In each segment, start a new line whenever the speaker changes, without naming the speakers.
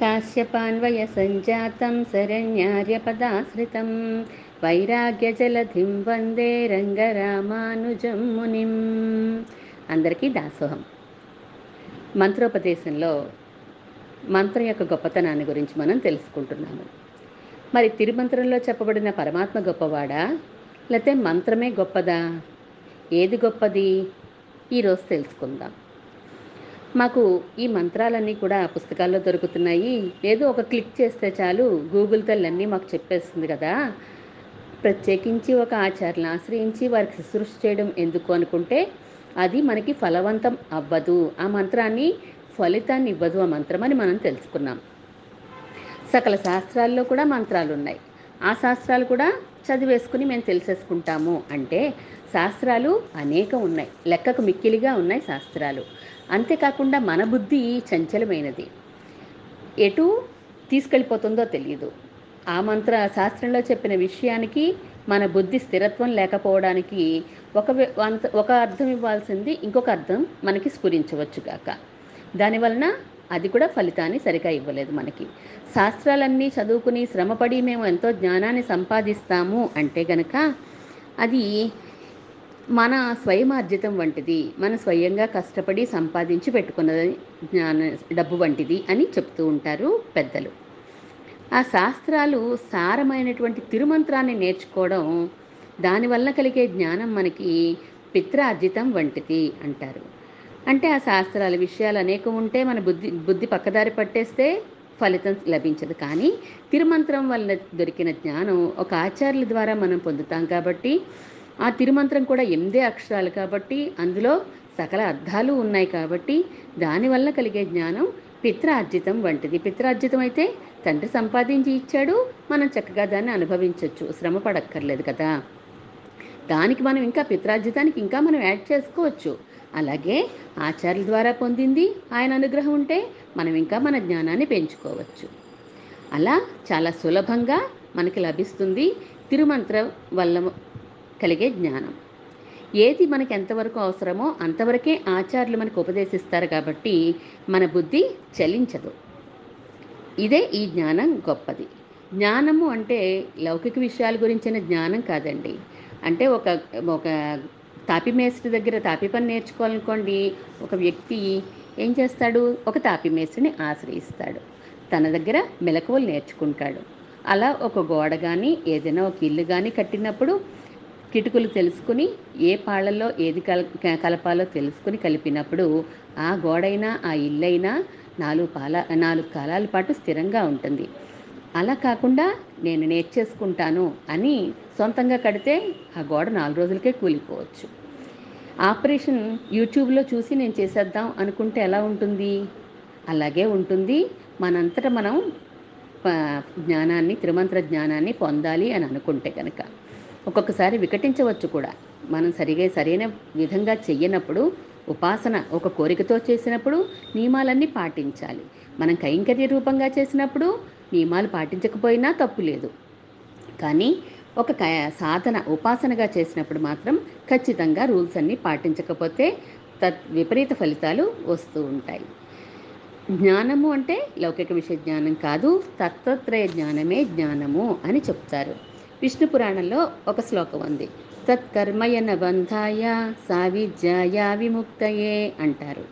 కాశ్యపాన్వయ సంజాతం శరణ్యార్యపదాశ్రితం వైరాగ్యజలధిం వందే రంగరామానుజం మునిం అందరికీ దాసోహం। మంత్రోపదేశంలో మంత్రం యొక్క గొప్పతనాన్ని గురించి మనం తెలుసుకుంటున్నాము। మరి తిరుమంత్రంలో చెప్పబడిన పరమాత్మ గొప్పవాడా? లేకపోతే మంత్రమే గొప్పదా? ఏది గొప్పది? ఈరోజు తెలుసుకుందాం। మాకు ఈ మంత్రాలన్నీ కూడా పుస్తకాల్లో దొరుకుతున్నాయి. ఏదో ఒక క్లిక్ చేస్తే చాలు గూగుల్ తల్లన్నీ మాకు చెప్పేస్తుంది కదా. ప్రత్యేకించి ఒక ఆచారాలను ఆశ్రయించి వారికి శుశ్రూష చేయడం ఎందుకు అనుకుంటే అది మనకి ఫలవంతం అవ్వదు. ఆ మంత్రాన్ని ఫలితాన్ని ఇవ్వదు. ఆ మంత్రం అని మనం తెలుసుకున్నాం. సకల శాస్త్రాల్లో కూడా మంత్రాలు ఉన్నాయి ఆ శాస్త్రాలు కూడా చదివేసుకుని మేము తెలిసేసుకుంటాము అంటే శాస్త్రాలు అనేకం ఉన్నాయి. లెక్కకు మిక్కిలిగా ఉన్నాయి శాస్త్రాలు. అంతేకాకుండా మన బుద్ధి చంచలమైనది. ఎటు తీసుకెళ్ళిపోతుందో తెలియదు ఆ మంత్ర శాస్త్రంలో చెప్పిన విషయానికి మన బుద్ధి స్థిరత్వం లేకపోవడానికి ఒక ఒక అర్థం ఇవ్వాల్సింది ఇంకొక అర్థం మనకి స్ఫురించవచ్చు గాక. దానివలన అది కూడా ఫలితాన్ని సరిగా ఇవ్వలేదు మనకి. శాస్త్రాలన్నీ చదువుకుని శ్రమపడి మేము ఎంతో జ్ఞానాన్ని సంపాదిస్తాము అంటే గనక అది మన స్వయమార్జితం వంటిది మన స్వయంగా కష్టపడి సంపాదించి పెట్టుకున్నది జ్ఞాన డబ్బు వంటిది అని చెప్తూ ఉంటారు పెద్దలు. ఆ శాస్త్రాలు సారమైనటువంటి తిరుమంత్రాన్ని నేర్చుకోవడం దానివల్ల కలిగే జ్ఞానం మనకి పిత్రార్జితం వంటిది అంటారు. అంటే ఆ శాస్త్రాల విషయాలు అనేకం ఉంటే మన బుద్ధి బుద్ధి పక్కదారి పట్టేస్తే ఫలితం లభించదు. కానీ తిరుమంత్రం వల్ల దొరికిన జ్ఞానం ఒక ఆచార్యుల ద్వారా మనం పొందుతాం కాబట్టి ఆ తిరుమంత్రం కూడా ఎనిమిదే అక్షరాలు కాబట్టి అందులో సకల అర్థాలు ఉన్నాయి కాబట్టి దానివల్ల కలిగే జ్ఞానం పిత్రార్జితం వంటిది. పిత్రార్జితం అయితే తండ్రి సంపాదించి ఇచ్చాడు మనం చక్కగా దాన్ని అనుభవించవచ్చు శ్రమ పడక్కర్లేదు కదా. దానికి మనం ఇంకా పిత్రార్జితానికి ఇంకా మనం యాడ్ చేసుకోవచ్చు. అలాగే ఆచార్యుల ద్వారా పొందింది ఆయన అనుగ్రహం ఉంటే మనం ఇంకా మన జ్ఞానాన్ని పెంచుకోవచ్చు. అలా చాలా సులభంగా మనకి లభిస్తుంది తిరుమంత్రం వల్ల కలిగే జ్ఞానం. ఏది మనకి ఎంతవరకు అవసరమో అంతవరకే ఆచార్యులు మనకు ఉపదేశిస్తారు కాబట్టి మన బుద్ధి చలించదు ఇదే ఈ జ్ఞానం గొప్పది. జ్ఞానము అంటే లౌకిక విషయాల గురించిన జ్ఞానం కాదండి. అంటే ఒక ఒక తాపి మేస్త్రి దగ్గర తాపి పని నేర్చుకోవాలనుకోండి ఒక వ్యక్తి ఏం చేస్తాడు? ఒక తాపి మేస్త్రిని ఆశ్రయిస్తాడు. తన దగ్గర మెలకువలు నేర్చుకుంటాడు. అలా ఒక గోడ కానీ ఏదైనా ఒక ఇల్లు కానీ కట్టినప్పుడు కిటుకులు తెలుసుకుని ఏ పాళ్ళల్లో ఏది కల కలపాలో తెలుసుకుని కలిపినప్పుడు ఆ గోడైనా ఆ ఇల్లైనా నాలుగు పాల నాలుగు కాలాల పాటు స్థిరంగా ఉంటుంది. అలా కాకుండా నేను నేర్చేసుకుంటాను అని సొంతంగా కడితే ఆ గోడ నాలుగు రోజులకే కూలిపోవచ్చు. ఆపరేషన్ యూట్యూబ్లో చూసి నేను చేసేద్దాం అనుకుంటే ఎలా ఉంటుంది? అలాగే ఉంటుంది. మనంతట మనం జ్ఞానాన్ని త్రిమంత్ర జ్ఞానాన్ని పొందాలి అని అనుకుంటే కనుక ఒక్కొక్కసారి వికటించవచ్చు కూడా. మనం సరిగా సరైన విధంగా చెయ్యనప్పుడు ఉపాసన ఒక కోరికతో చేసినప్పుడు నియమాలన్నీ పాటించాలి. మనం కైంకర్య రూపంగా చేసినప్పుడు నియమాలు పాటించకపోయినా తప్పు లేదు. కానీ ఒక సాధన ఉపాసనగా చేసినప్పుడు మాత్రం ఖచ్చితంగా రూల్స్ అన్నీ పాటించకపోతే తత్ విపరీత ఫలితాలు వస్తూ ఉంటాయి. జ్ఞానము అంటే లౌకిక విషయ జ్ఞానం కాదు తత్వత్రయ జ్ఞానమే జ్ఞానము అని చెప్తారు. విష్ణు పురాణంలో ఒక శ్లోకం ఉంది. తత్కర్మయన బంధాయ సావిద్యాయ విముక్తయే అంటారు.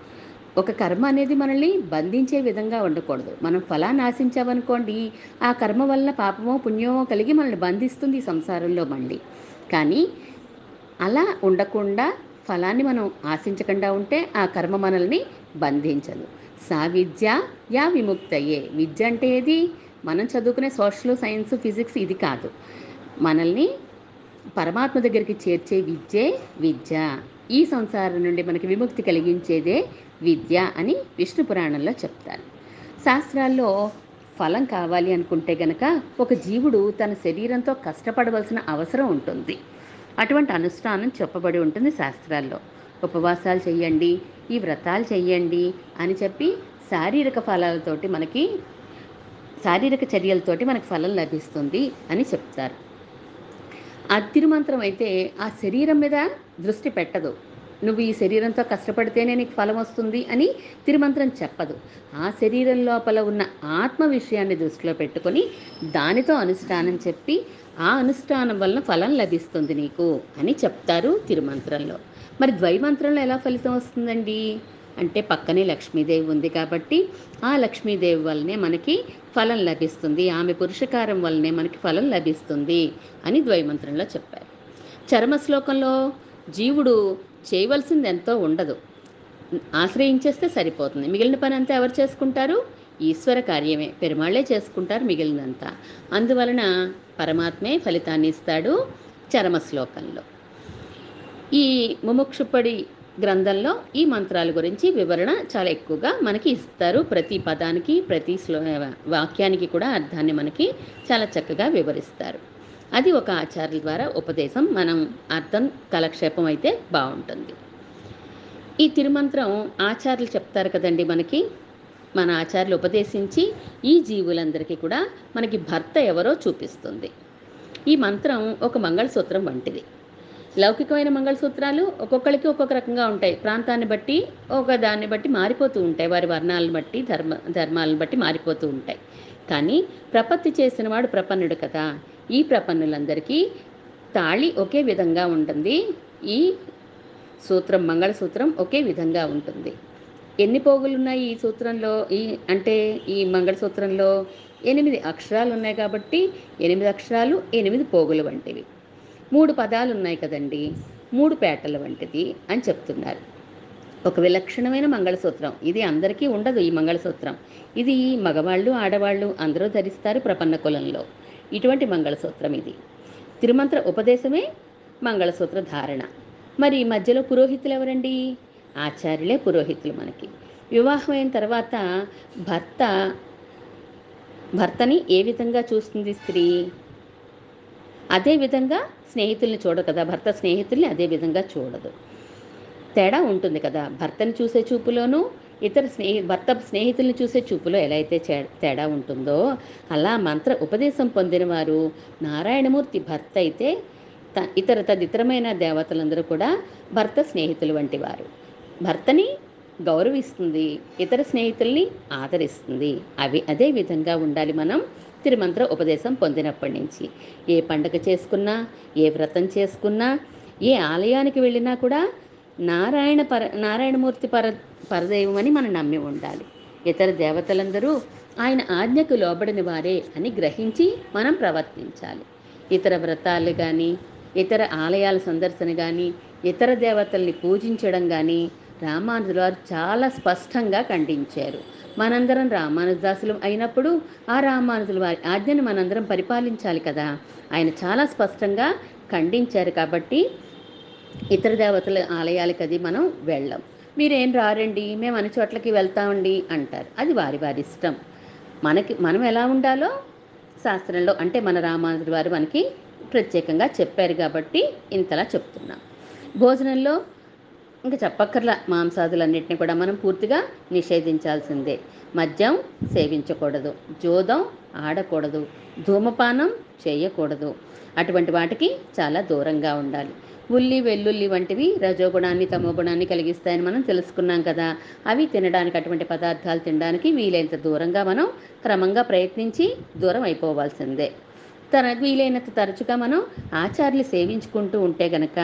ఒక కర్మ అనేది మనల్ని బంధించే విధంగా ఉండకూడదు. మనం ఫలాన్ని ఆశించామనుకోండి ఆ కర్మ వల్ల పాపమో పుణ్యమో కలిగి మనల్ని బంధిస్తుంది సంసారంలో మళ్ళీ. కానీ అలా ఉండకుండా ఫలాన్ని మనం ఆశించకుండా ఉంటే ఆ కర్మ మనల్ని బంధించదు. సా విద్య యా విముక్తయే. విద్య అంటే ఏది? మనం చదువుకునే సోషల్ సైన్స్ ఫిజిక్స్ ఇది కాదు. మనల్ని పరమాత్మ దగ్గరికి చేర్చే విద్యే విద్య. ఈ సంసారం నుండి మనకి విముక్తి కలిగించేదే విద్య అని విష్ణు పురాణంలో చెప్తారు. శాస్త్రాల్లో ఫలం కావాలి అనుకుంటే గనక ఒక జీవుడు తన శరీరంతో కష్టపడవలసిన అవసరం ఉంటుంది. అటువంటి అనుష్ఠానం చెప్పబడి ఉంటుంది శాస్త్రాల్లో. ఉపవాసాలు చేయండి ఈ వ్రతాలు చేయండి అని చెప్పి శారీరక ఫలాలతోటి మనకి శారీరక చర్యలతోటి మనకి ఫలం లభిస్తుంది అని చెప్తారు. ఆ తిరుమంత్రం అయితే ఆ శరీరం మీద దృష్టి పెట్టదు. నువ్వు ఈ శరీరంతో కష్టపడితేనే నీకు ఫలం వస్తుంది అని తిరుమంత్రం చెప్పదు. ఆ శరీరం లోపల ఉన్న ఆత్మ విషయాన్ని దృష్టిలో పెట్టుకొని దానితో అనుష్ఠానం చెప్పి ఆ అనుష్ఠానం వలన ఫలం లభిస్తుంది నీకు అని చెప్తారు తిరుమంత్రంలో. మరి ద్వైమంత్రంలో ఎలా ఫలితం వస్తుందండి? అంటే పక్కనే లక్ష్మీదేవి ఉంది కాబట్టి ఆ లక్ష్మీదేవి వల్లనే మనకి ఫలం లభిస్తుంది. ఆమె పురుషకారం వల్లనే మనకి ఫలం లభిస్తుంది అని ద్వైమంత్రంలో చెప్పారు. చరమ శ్లోకంలో జీవుడు చేయవలసింది ఎంతో ఉండదు. ఆశ్రయించేస్తే సరిపోతుంది. మిగిలిన పని అంతా ఎవరు చేసుకుంటారు? ఈశ్వర కార్యమే. పెరుమాళ్ళే చేసుకుంటారు మిగిలినంతా. అందువలన పరమాత్మే ఫలితాన్ని ఇస్తాడు చరమ శ్లోకంలో. ఈ ముముక్షుపడి గ్రంథంలో ఈ మంత్రాల గురించి వివరణ చాలా ఎక్కువగా మనకి ఇస్తారు. ప్రతి పదానికి ప్రతి శ్లో వాక్యానికి కూడా అర్థాన్ని మనకి చాలా చక్కగా వివరిస్తారు. అది ఒక ఆచార్యుల ద్వారా ఉపదేశం. మనం అర్థం కలక్షేపం అయితే బాగుంటుంది. ఈ తిరుమంత్రం ఆచార్యులు చెప్తారు కదండి మనకి. మన ఆచార్యులు ఉపదేశించి ఈ జీవులందరికీ కూడా మనకి భర్త ఎవరో చూపిస్తుంది. ఈ మంత్రం ఒక మంగళసూత్రం వంటిది. లౌకికమైన మంగళసూత్రాలు ఒక్కొక్కరికి ఒక్కొక్క రకంగా ఉంటాయి. ప్రాంతాన్ని బట్టి ఒక దాన్ని బట్టి మారిపోతూ ఉంటాయి. వారి వర్ణాలను బట్టి ధర్మ ధర్మాలను బట్టి మారిపోతూ ఉంటాయి. కానీ ప్రపత్తి చేసిన వాడు ప్రపన్నుడు కదా. ఈ ప్రపన్నులందరికీ తాళి ఒకే విధంగా ఉంటుంది. ఈ సూత్రం మంగళసూత్రం ఒకే విధంగా ఉంటుంది. ఎన్ని పోగులు ఉన్నాయి ఈ సూత్రంలో? ఈ అంటే ఈ మంగళసూత్రంలో ఎనిమిది అక్షరాలు ఉన్నాయి కాబట్టి ఎనిమిది అక్షరాలు ఎనిమిది పోగులు వంటివి. మూడు పదాలు ఉన్నాయి కదండి. మూడు పేటల వంటిది అని చెప్తున్నారు. ఒక విలక్షణమైన మంగళసూత్రం. ఇది అందరికీ ఉండదు ఈ మంగళసూత్రం. ఇది మగవాళ్ళు ఆడవాళ్ళు అందరూ ధరిస్తారు ప్రపన్న కులంలో. ఇటువంటి మంగళసూత్రం ఇది. తిరుమంత్ర ఉపదేశమే మంగళసూత్ర ధారణ. మరి ఈ మధ్యలో పురోహితులు ఎవరండి? ఆచార్యులే పురోహితులు మనకి. వివాహం అయిన తర్వాత భర్త భర్తని ఏ విధంగా చూస్తుంది స్త్రీ? అదే విధంగా స్నేహితుల్ని చూడదు కదా భర్త స్నేహితుల్ని అదే విధంగా చూడదు. తేడా ఉంటుంది కదా భర్తని చూసే చూపులోనూ ఇతర స్నేహి భర్త స్నేహితుల్ని చూసే చూపులో ఎలా అయితే తేడా ఉంటుందో అలా మంత్ర ఉపదేశం పొందిన వారు నారాయణమూర్తి భర్త అయితే త ఇతర తదితరమైన దేవతలందరూ కూడా భర్త స్నేహితులు వంటి వారు. భర్తని గౌరవిస్తుంది ఇతర స్నేహితుల్ని ఆదరిస్తుంది. అవి అదే విధంగా ఉండాలి మనం తిరుమంత్ర ఉపదేశం పొందినప్పటి నుంచి. ఏ పండగ చేసుకున్నా ఏ వ్రతం చేసుకున్నా ఏ ఆలయానికి వెళ్ళినా కూడా నారాయణ పర నారాయణమూర్తి పర పరదైవం అని మనం నమ్మి ఉండాలి. ఇతర దేవతలందరూ ఆయన ఆజ్ఞకు లోబడిన వారే అని గ్రహించి మనం ప్రవర్తించాలి. ఇతర వ్రతాలు కానీ ఇతర ఆలయాల సందర్శన కానీ ఇతర దేవతల్ని పూజించడం కానీ రామానుజుల వారు చాలా స్పష్టంగా ఖండించారు. మనందరం రామానుజదాసులు అయినప్పుడు ఆ రామానుజుల వారి ఆజ్ఞను మనందరం పరిపాలించాలి కదా? ఆయన చాలా స్పష్టంగా ఖండించారు కాబట్టి ఇతర దేవతల ఆలయాలకు అది మనం వెళ్ళం. మీరేం రారండి? మేము అన్ని చోట్లకి వెళ్తామండి అంటారు. అది వారి వారి ఇష్టం. మనకి మనం ఎలా ఉండాలో శాస్త్రంలో అంటే మన రామానుజుల వారు మనకి ప్రత్యేకంగా చెప్పారు కాబట్టి ఇంతలా చెప్తున్నాం. భోజనంలో ఇంకా చెప్పక్కర్లా మాంసాదులన్నింటినీ కూడా మనం పూర్తిగా నిషేధించాల్సిందే. మద్యం సేవించకూడదు. జోదం ఆడకూడదు. ధూమపానం చేయకూడదు. అటువంటి వాటికి చాలా దూరంగా ఉండాలి. ఉల్లి వెల్లుల్లి వంటివి రజోగుణాన్ని తమోగుణాన్ని కలిగిస్తాయని మనం తెలుసుకున్నాం కదా. అవి తినడానికి అటువంటి పదార్థాలు తినడానికి వీలైనంత దూరంగా మనం క్రమంగా ప్రయత్నించి దూరం అయిపోవాల్సిందే. తన వీలైనంత తరచుగా మనం ఆచార్యులు సేవించుకుంటూ ఉంటే గనక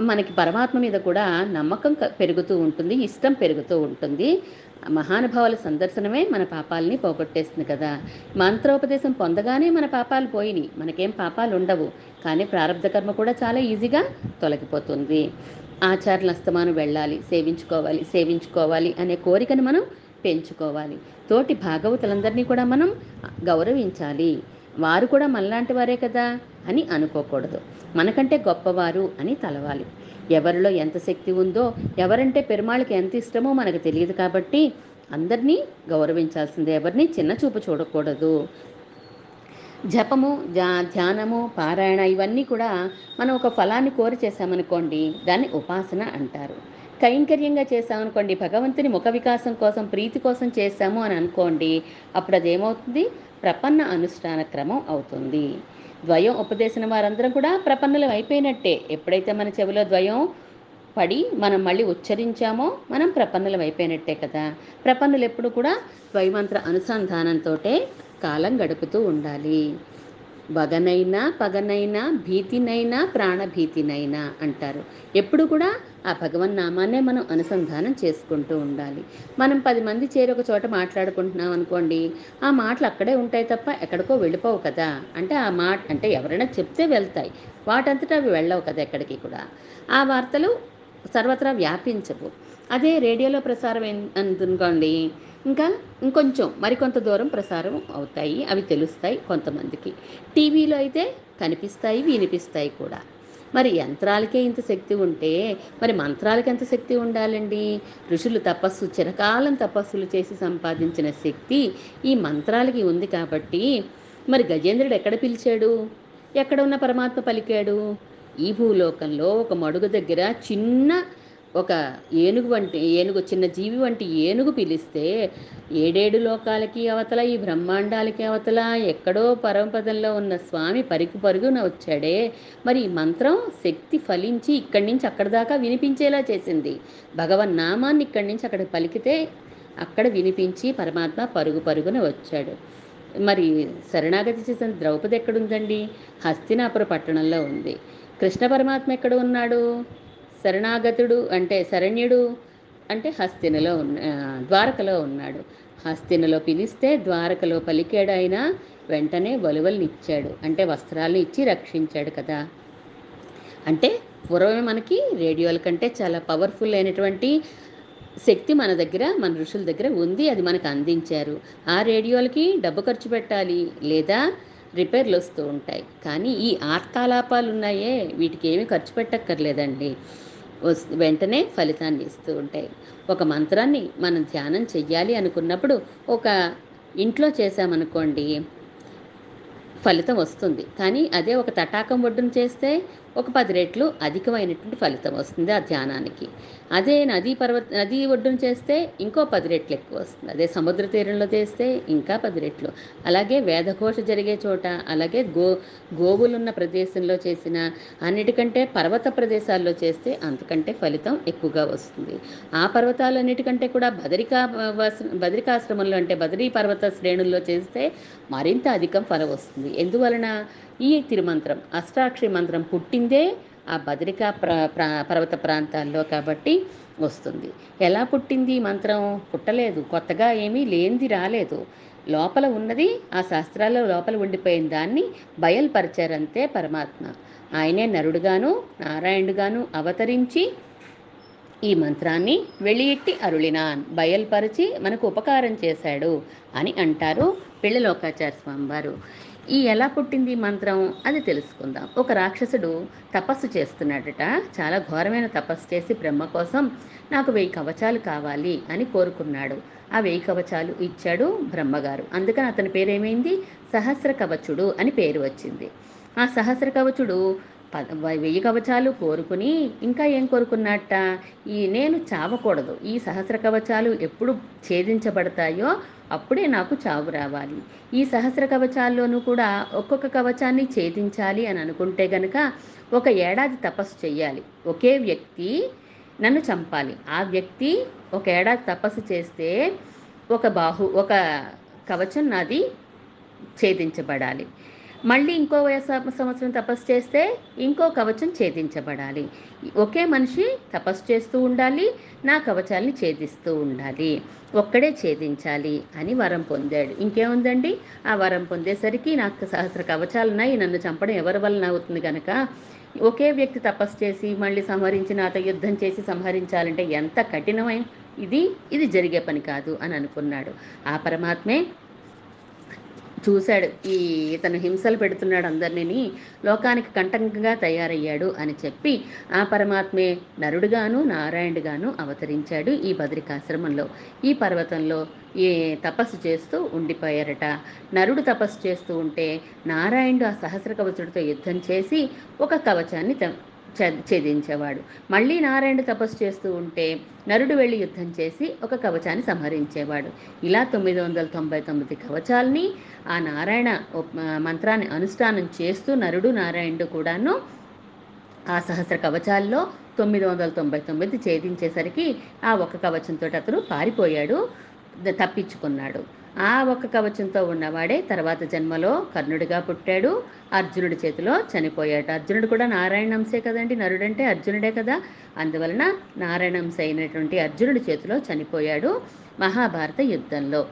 మనకి పరమాత్మ మీద కూడా నమ్మకం క- పెరుగుతూ ఉంటుంది ఇష్టం పెరుగుతూ ఉంటుంది. మహానుభావుల సందర్శనమే మన పాపాలని పోగొట్టేస్తుంది కదా. మంత్రోపదేశం పొందగానే మన పాపాలు పోయినాయి. మనకేం పాపాలు ఉండవు. కానీ ప్రారంధ కర్మ కూడా చాలా ఈజీగా తొలగిపోతుంది. ఆచార్యుల అస్తమానం వెళ్ళాలి సేవించుకోవాలి సేవించుకోవాలి అనే కోరికను మనం పెంచుకోవాలి. తోటి భాగవతులందరినీ కూడా మనం గౌరవించాలి. వారు కూడా మనలాంటి వారే కదా అని అనుకోకూడదు. మనకంటే గొప్పవారు అని తలవాలి. ఎవరిలో ఎంత శక్తి ఉందో ఎవరంటే పెరుమాళ్ళకి ఎంత ఇష్టమో మనకు తెలియదు కాబట్టి అందరినీ గౌరవించాల్సిందే. ఎవరిని చిన్న చూపు చూడకూడదు. జపము జా ధ్యానము పారాయణ ఇవన్నీ కూడా మనం ఒక ఫలాన్ని కోరి చేశామనుకోండి దాన్ని ఉపాసన అంటారు. కైంకర్యంగా చేశామనుకోండి భగవంతుని ముఖ వికాసం కోసం ప్రీతి కోసం చేశాము అని అనుకోండి అప్పుడు అదేమవుతుంది ప్రపన్న అనుష్ఠాన క్రమం అవుతుంది. ద్వయం ఉపదేశం వారందరం కూడా ప్రపన్నలు అయిపోయినట్టే. ఎప్పుడైతే మన చెవిలో ద్వయం పడి మనం మళ్ళీ ఉచ్చరించామో మనం ప్రపన్నులం అయిపోయినట్టే కదా. ప్రపన్నులు ఎప్పుడు కూడా ద్వైమంత్ర అనుసంధానంతో కాలం గడుపుతూ ఉండాలి. వగనైనా పగనైనా భీతినైనా ప్రాణభీతినైనా అంటారు. ఎప్పుడు కూడా ఆ భగవన్ నామాన్నే మనం అనుసంధానం చేసుకుంటూ ఉండాలి. మనం పది మంది చేరి ఒక చోట మాట్లాడుకుంటున్నాం అనుకోండి ఆ మాటలు అక్కడే ఉంటాయి తప్ప ఎక్కడికో వెళ్ళిపోవు కదా. అంటే ఆ మాట అంటే ఎవరైనా చెప్తే వెళ్తాయి. వాటంతటా అవి వెళ్ళవు కదా ఎక్కడికి కూడా. ఆ వార్తలు సర్వత్రా వ్యాపించవు. అదే రేడియోలో ప్రసారం అనుకోండి ఇంకా ఇంకొంచెం మరికొంత దూరం ప్రసారం అవుతాయి. అవి తెలుస్తాయి కొంతమందికి. టీవీలో అయితే కనిపిస్తాయి వినిపిస్తాయి కూడా. మరి యంత్రాలకే ఇంత శక్తి ఉంటే మరి మంత్రాలకి ఎంత శక్తి ఉండాలండి? ఋషులు తపస్సు చిరకాలం తపస్సులు చేసి సంపాదించిన శక్తి ఈ మంత్రాలకి ఉంది కాబట్టి మరి గజేంద్రుడు ఎక్కడ పిలిచాడు? ఎక్కడ ఉన్న పరమాత్మ పలికాడు? ఈ భూలోకంలో ఒక మడుగు దగ్గర చిన్న ఒక ఏనుగు వంటి ఏనుగు చిన్న జీవి వంటి ఏనుగు పిలిస్తే ఏడేడు లోకాలకి అవతల ఈ బ్రహ్మాండాలకి అవతల ఎక్కడో పరమపదంలో ఉన్న స్వామి పరుగు పరుగున వచ్చాడే. మరి ఈ మంత్రం శక్తి ఫలించి ఇక్కడి నుంచి అక్కడి దాకా వినిపించేలా చేసింది. భగవన్ నామాన్ని ఇక్కడి నుంచి అక్కడ పలికితే అక్కడ వినిపించి పరమాత్మ పరుగు పరుగున వచ్చాడు. మరి శరణాగతి చేసిన ద్రౌపది ఎక్కడుందండి? హస్తినాపుర పట్టణంలో ఉంది. కృష్ణ పరమాత్మ ఎక్కడ ఉన్నాడు? శరణాగతుడు అంటే శరణ్యుడు అంటే హస్తినలో ఉన్న ద్వారకలో ఉన్నాడు. హస్తినలో పిలిస్తే ద్వారకలో పలికాడు ఆయన వెంటనే వలువల్ని ఇచ్చాడు అంటే వస్త్రాలను ఇచ్చి రక్షించాడు కదా. అంటే పూర్వమే మనకి రేడియోల కంటే చాలా పవర్ఫుల్ అయినటువంటి శక్తి మన దగ్గర మన ఋషుల దగ్గర ఉంది అది మనకు అందించారు. ఆ రేడియోలకి డబ్బు ఖర్చు పెట్టాలి లేదా రిపేర్లు వస్తూ ఉంటాయి. కానీ ఈ ఆర్కాలాపాలు ఉన్నాయే వీటికి ఏమీ ఖర్చు పెట్టక్కర్లేదండి. వెంటనే ఫలితాన్ని ఇస్తూ ఉంటాయి. ఒక మంత్రాన్ని మనం ధ్యానం చెయ్యాలి అనుకున్నప్పుడు ఒక ఇంట్లో చేసామనుకోండి ఫలితం వస్తుంది. కానీ అదే ఒక తటాకం ఒడ్డును చేస్తే ఒక పది రెట్లు అధికమైనటువంటి ఫలితం వస్తుంది ఆ ధ్యానానికి. అదే నదీ పర్వత నదీ ఒడ్డున చేస్తే ఇంకో పది రెట్లు ఎక్కువ వస్తుంది. అదే సముద్ర తీరంలో చేస్తే ఇంకా పది రెట్లు. అలాగే వేదఘోష జరిగే చోట అలాగే గో గోవులున్న ప్రదేశంలో చేసిన అన్నిటికంటే పర్వత ప్రదేశాల్లో చేస్తే అంతకంటే ఫలితం ఎక్కువగా వస్తుంది. ఆ పర్వతాలన్నిటికంటే కూడా బదరికా బదరికాశ్రమంలో అంటే బదరీ పర్వత శ్రేణుల్లో చేస్తే మరింత అధికం ఫలం వస్తుంది. ఎందువలన? ఈ తిరుమంత్రం అష్టాక్షరి మంత్రం పుట్టిందే ఆ బదరికా ప్ర ప్రా- పర్వత ప్రాంతాల్లో కాబట్టి వస్తుంది. ఎలా పుట్టింది మంత్రం? పుట్టలేదు. కొత్తగా ఏమీ లేనిది రాలేదు. లోపల ఉన్నది ఆ శాస్త్రాల్లో లోపల ఉండిపోయిన దాన్ని బయలుపరిచారంతే పరమాత్మ. ఆయనే నరుడుగాను నారాయణుడుగాను అవతరించి ఈ మంత్రాన్ని వెళ్ళిట్టి అరుళినాన్ బయల్పరిచి మనకు ఉపకారం చేశాడు అని అంటారు పిళ్ళలోకాచార్య స్వామి వారు ఈ ఎలా పుట్టింది మంత్రం అది తెలుసుకుందాం. ఒక రాక్షసుడు తపస్సు చేస్తున్నాడట. చాలా ఘోరమైన తపస్సు చేసి బ్రహ్మ కోసం నాకు వెయ్యి కవచాలు కావాలి అని కోరుకున్నాడు. ఆ వెయ్యి కవచాలు ఇచ్చాడు బ్రహ్మగారు. అందుకని అతని పేరేమైంది? సహస్ర కవచుడు అని పేరు వచ్చింది. ఆ సహస్ర కవచుడు వెయ్యి కవచాలు కోరుకుని ఇంకా ఏం కోరుకున్నట్ట? ఈ నేను చావకూడదు. ఈ సహస్ర కవచాలు ఎప్పుడు ఛేదించబడతాయో అప్పుడే నాకు చావు రావాలి. ఈ సహస్ర కవచాల్లోనూ కూడా ఒక్కొక్క కవచాన్ని ఛేదించాలి అని అనుకుంటే గనక ఒక ఏడాది తపస్సు చేయాలి ఒకే వ్యక్తి నన్ను చంపాలి. ఆ వ్యక్తి ఒక ఏడాది తపస్సు చేస్తే ఒక బాహు ఒక కవచం నాది ఛేదించబడాలి. మళ్ళీ ఇంకో సంవత్సరం తపస్సు చేస్తే ఇంకో కవచం ఛేదించబడాలి. ఒకే మనిషి తపస్సు చేస్తూ ఉండాలి నా కవచాల్ని ఛేదిస్తూ ఉండాలి. ఒక్కడే ఛేదించాలి అని వరం పొందాడు. ఇంకేముందండి? ఆ వరం పొందేసరికి నాకు సహస్ర కవచాలున్నాయి నన్ను చంపడం ఎవరి వలన అవుతుంది కనుక ఒకే వ్యక్తి తపస్సు చేసి మళ్ళీ సంహరించి నాతో యుద్ధం చేసి సంహరించాలంటే ఎంత కఠినమైన? ఇది ఇది జరిగే పని కాదు అని అనుకున్నాడు. ఆ పరమాత్మే చూశాడు. ఈ ఇతను హింసలు పెడుతున్నాడు అందరినీ లోకానికి కంటకంగా తయారయ్యాడు అని చెప్పి ఆ పరమాత్మే నరుడుగాను నారాయణుడుగాను అవతరించాడు ఈ బద్రికాశ్రమంలో. ఈ పర్వతంలో ఈ తపస్సు చేస్తూ ఉండిపోయారట. నరుడు తపస్సు చేస్తూ ఉంటే నారాయణుడు ఆ సహస్ర కవచుడితో యుద్ధం చేసి ఒక కవచాన్ని త- ఛేదించేవాడు. మళ్ళీ నారాయణుడు తపస్సు చేస్తూ ఉంటే నరుడు వెళ్ళి యుద్ధం చేసి ఒక కవచాన్ని సంహరించేవాడు. ఇలా తొమ్మిది వందల తొంభై తొమ్మిది కవచాల్ని ఆ నారాయణ మంత్రాన్ని అనుష్ఠానం చేస్తూ నరుడు నారాయణుడు కూడాను ఆ సహస్ర కవచాల్లో తొమ్మిది వందల తొంభై తొమ్మిది ఛేదించేసరికి ఆ ఒక్క కవచంతో అతను పారిపోయాడు తప్పించుకున్నాడు. ఆ ఒక్క కవచంతో ఉన్నవాడే తర్వాత జన్మలో కర్ణుడిగా పుట్టాడు. అర్జునుడి చేతిలో చనిపోయాడు అర్జునుడు కూడా నారాయణంశే కదండి. నరుడంటే అర్జునుడే కదా. అందువలన నారాయణంశ అయినటువంటి అర్జునుడి చేతిలో చనిపోయాడు మహాభారత యుద్ధంలో.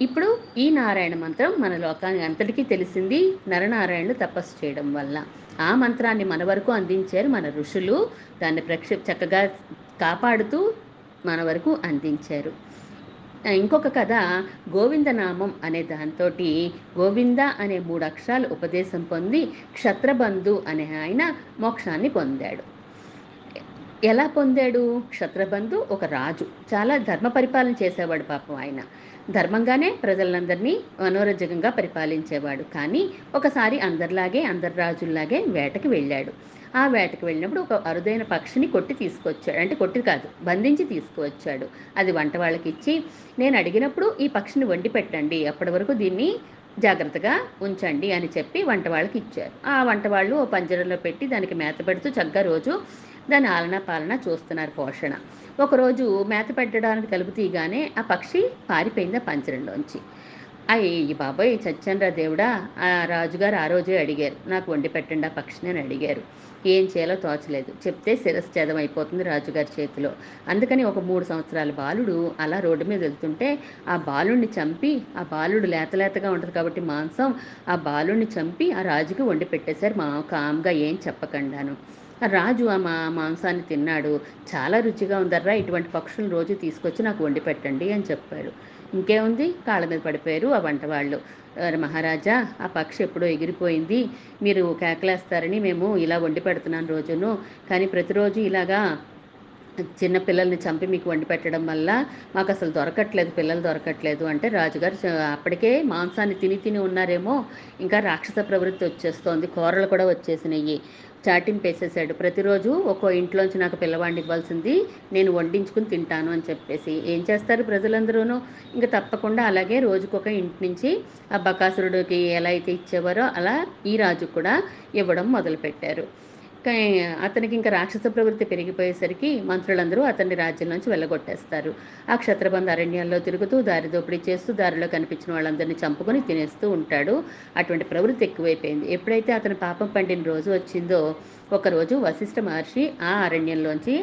ఇప్పుడు ఈ నారాయణ మంత్రం మన లోకానికి అంతటికీ తెలిసింది నరనారాయణులు తపస్సు చేయడం వల్ల. ఆ మంత్రాన్ని మన వరకు అందించారు మన ఋషులు. దాన్ని ప్రక్ష చక్కగా కాపాడుతూ మన వరకు అందించారు. ఇంకొక కథ గోవిందనామం అనే దాంతో గోవింద అనే మూడు అక్షరాలు ఉపదేశం పొంది క్షత్రబంధు అనే ఆయన మోక్షాన్ని పొందాడు. ఎలా పొందాడు? క్షత్రబంధు ఒక రాజు. చాలా ధర్మ పరిపాలన చేసేవాడు పాపం ఆయన. ధర్మంగానే ప్రజలందరినీ మనోరంజకంగా పరిపాలించేవాడు. కానీ ఒకసారి అందరిలాగే అందరి రాజుల్లాగే వేటకి వెళ్ళాడు. ఆ వేటకి వెళ్ళినప్పుడు ఒక అరుదైన పక్షిని కొట్టి తీసుకొచ్చాడు. అంటే కొట్టి కాదు బంధించి తీసుకువచ్చాడు. అది వంట వాళ్ళకి ఇచ్చి నేను అడిగినప్పుడు ఈ పక్షిని వండి పెట్టండి. అప్పటి వరకు దీన్ని జాగ్రత్తగా ఉంచండి అని చెప్పి వంట వాళ్ళకి ఇచ్చారు ఆ వంట వాళ్ళు ఓ పంజరంలో పెట్టి దానికి మేత పెడుతూ చక్కగా రోజు దాని ఆలన పాలన చూస్తున్నారు పోషణ. ఒకరోజు మేత పెట్టడానికి కలుపు తీయగానే ఆ పక్షి పారిపోయింది ఆ పంచరంలోంచి అయ్యి బాబాయ్ చచ్చండ్రా దేవుడా ఆ రాజుగారు ఆ రోజే అడిగారు. నాకు వండి పెట్టండి ఆ పక్షిని అని అడిగారు. ఏం చేయాలో తోచలేదు. చెప్తే శిరశ్చేదం అయిపోతుంది రాజుగారి చేతిలో. అందుకని ఒక మూడు సంవత్సరాల బాలుడు అలా రోడ్డు మీద వెళ్తుంటే ఆ బాలుడిని చంపి ఆ బాలుడు లేతలేతగా ఉంటుంది కాబట్టి మాంసం ఆ బాలుడిని చంపి ఆ రాజుకి వండి పెట్టేశారు. మా కామ్గా ఏం చెప్పకుండాను. రాజు ఆ మా మాంసాన్ని తిన్నాడు. చాలా రుచిగా ఉందర్రా ఇటువంటి పక్షులను రోజు తీసుకొచ్చి నాకు వండి పెట్టండి అని చెప్పాడు. ఇంకేముంది? కాళ్ళ మీద పడిపోయారు ఆ వంట వాళ్ళు. మహారాజా ఆ పక్షి ఎప్పుడో ఎగిరిపోయింది. మీరు కేకలేస్తారని మేము ఇలా వండి పెడుతున్నాను రోజును. కానీ ప్రతిరోజు ఇలాగా చిన్న పిల్లల్ని చంపి మీకు వండి పెట్టడం వల్ల మాకు అసలు దొరకట్లేదు పిల్లలు దొరకట్లేదు అంటే రాజుగారు అప్పటికే మాంసాన్ని తిని తిని ఉన్నారేమో. ఇంకా రాక్షస ప్రవృత్తి వచ్చేస్తోంది. కూరలు కూడా వచ్చేసినాయి. చాటింపేసేసాడు ప్రతిరోజు ఒక్కో ఇంట్లోంచి నాకు పిల్లవాడిని ఇవ్వాల్సింది నేను వండించుకుని తింటాను అని చెప్పేసి. ఏం చేస్తారు ప్రజలందరూనూ? ఇంకా తప్పకుండా అలాగే రోజుకొక ఇంటి నుంచి ఆ బకాసురుడికి ఎలా అయితే ఇచ్చేవారో అలా ఈ రాజు కూడా ఇవ్వడం మొదలుపెట్టారు. అతనికి ఇంకా రాక్షస ప్రవృత్తి పెరిగిపోయేసరికి మంత్రులందరూ అతన్ని రాజ్యం నుంచి వెళ్ళగొట్టేస్తారు. ఆ క్షత్రబంధ అరణ్యాల్లో తిరుగుతూ దారి దోపిడీ చేస్తూ దారిలో కనిపించిన వాళ్ళందరినీ చంపుకొని తినేస్తూ ఉంటాడు. అటువంటి ప్రవృత్తి ఎక్కువైపోయింది. ఎప్పుడైతే అతను పాపం పండిన రోజు వచ్చిందో ఒకరోజు వశిష్ఠ మహర్షి ఆ అరణ్యంలోంచి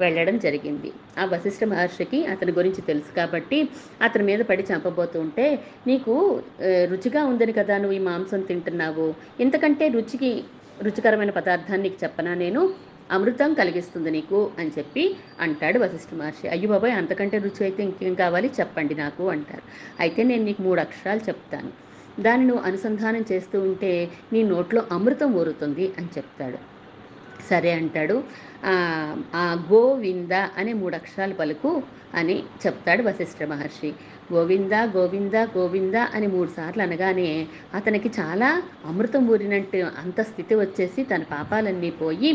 వెళ్ళడం జరిగింది. ఆ వశిష్ఠ మహర్షికి అతని గురించి తెలుసు కాబట్టి అతని మీద పడి చంపబోతూ ఉంటే నీకు రుచిగా ఉందని కదా నువ్వు ఈ మాంసం తింటున్నావు? ఇంతకంటే రుచికి రుచికరమైన పదార్థాన్ని నీకు చెప్పనా నేను? అమృతం కలిగిస్తుంది నీకు అని చెప్పి అంటాడు వశిష్ఠ మహర్షి. అయ్యో బాబాయ్ అంతకంటే రుచి అయితే ఇంకేం కావాలి? చెప్పండి నాకు అంటారు. అయితే నేను నీకు మూడు అక్షరాలు చెప్తాను. దాన్ని నువ్వు అనుసంధానం చేస్తూ ఉంటే నీ నోట్లో అమృతం ఊరుతుంది అని చెప్తాడు. సరే అంటాడు. ఆ, గోవింద అనే మూడు అక్షరాలు పలుకు అని చెప్తాడు వశిష్ఠ మహర్షి. గోవింద గోవింద గోవింద అని మూడు సార్లు అనగానే అతనికి చాలా అమృతం ఊరినట్టు అంత స్థితి వచ్చేసి తన పాపాలన్నీ పోయి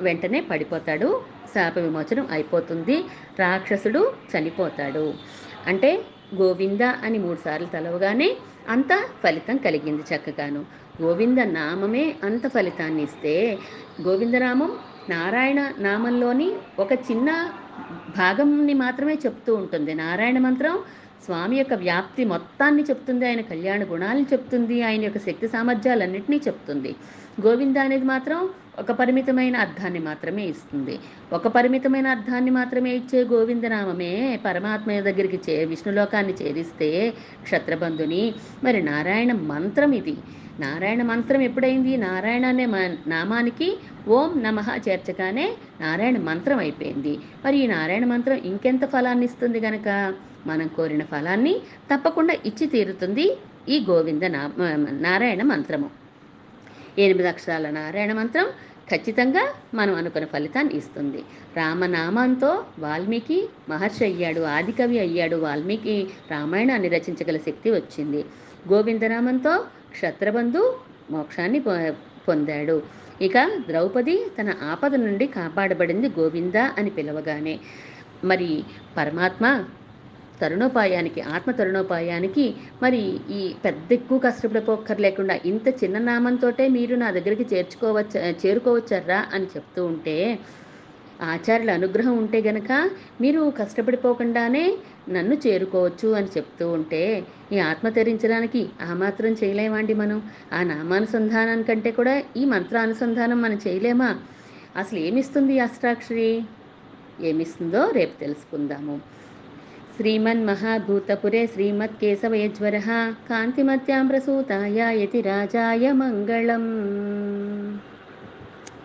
వెంటనే పడిపోతాడు. శాప విమోచనం అయిపోతుంది. రాక్షసుడు చనిపోతాడు. అంటే గోవింద అని మూడు సార్లు తలవగానే అంత ఫలితం కలిగింది చక్కగాను. గోవింద నామమే అంత ఫలితాన్ని ఇస్తే గోవిందనామం నారాయణ నామంలోని ఒక చిన్న భాగంని మాత్రమే చెప్తూ ఉంటుంది. నారాయణ మంత్రం స్వామి యొక్క వ్యాప్తి మొత్తాన్ని చెప్తుంది ఆయన కళ్యాణ గుణాలను చెప్తుంది ఆయన యొక్క శక్తి సామర్థ్యాలన్నింటినీ చెప్తుంది. గోవింద అనేది మాత్రం ఒక పరిమితమైన అర్థాన్ని మాత్రమే ఇస్తుంది. ఒక పరిమితమైన అర్థాన్ని మాత్రమే ఇచ్చే గోవిందనామమే పరమాత్మ దగ్గరికి చే విష్ణులోకాన్ని చేరిస్తే క్షత్రబంధుని. మరి నారాయణ మంత్రం ఇది. నారాయణ మంత్రం ఎప్పుడైంది? నారాయణ అనే మ- నామానికి ఓం నమః చేర్చగానే నారాయణ మంత్రం అయిపోయింది. మరి ఈ నారాయణ మంత్రం ఇంకెంత ఫలాన్ని ఇస్తుంది గనక? మనం కోరిన ఫలాన్ని తప్పకుండా ఇచ్చి తీరుతుంది ఈ గోవింద నారాయణ మంత్రము. ఎనిమిది అక్షరాల నారాయణ మంత్రం ఖచ్చితంగా మనం అనుకున్న ఫలితాన్ని ఇస్తుంది. రామనామంతో వాల్మీకి మహర్షి అయ్యాడు ఆదికవి అయ్యాడు వాల్మీకి రామాయణాన్ని రచించగల శక్తి వచ్చింది. గోవిందనామంతో క్షత్రబంధు మోక్షాన్ని పొ- పొందాడు. ఇక ద్రౌపది తన ఆపద నుండి కాపాడబడింది గోవింద అని పిలవగానే మరి పరమాత్మ తరుణోపాయానికి ఆత్మ తరుణోపాయానికి మరి ఈ పెద్ద ఎక్కువ కష్టపడిపోక్కర్లేకుండా ఇంత చిన్న నామంతోటే మీరు నా దగ్గరికి చేర్చుకోవచ్చ చేరుకోవచ్చర్రా అని చెప్తూ ఉంటే ఆచార్యుల అనుగ్రహం ఉంటే గనక మీరు కష్టపడిపోకుండానే నన్ను చేరుకోవచ్చు అని చెప్తూ ఉంటే ఈ ఆత్మ తెరించడానికి ఆ మాత్రం చేయలేమండి మనం. ఆ నామానుసంధానం కంటే కూడా ఈ మంత్రానుసంధానం మనం చేయలేమా? అసలు ఏమిస్తుంది అష్టాక్షరి? ఏమిస్తుందో రేపు తెలుసుకుందాము. శ్రీమన్ మహాభూతపురే శ్రీమత్ కేశవయజ్వర కాంతిమత్యాం ప్రసూతాయ యతి రాజాయ మంగళం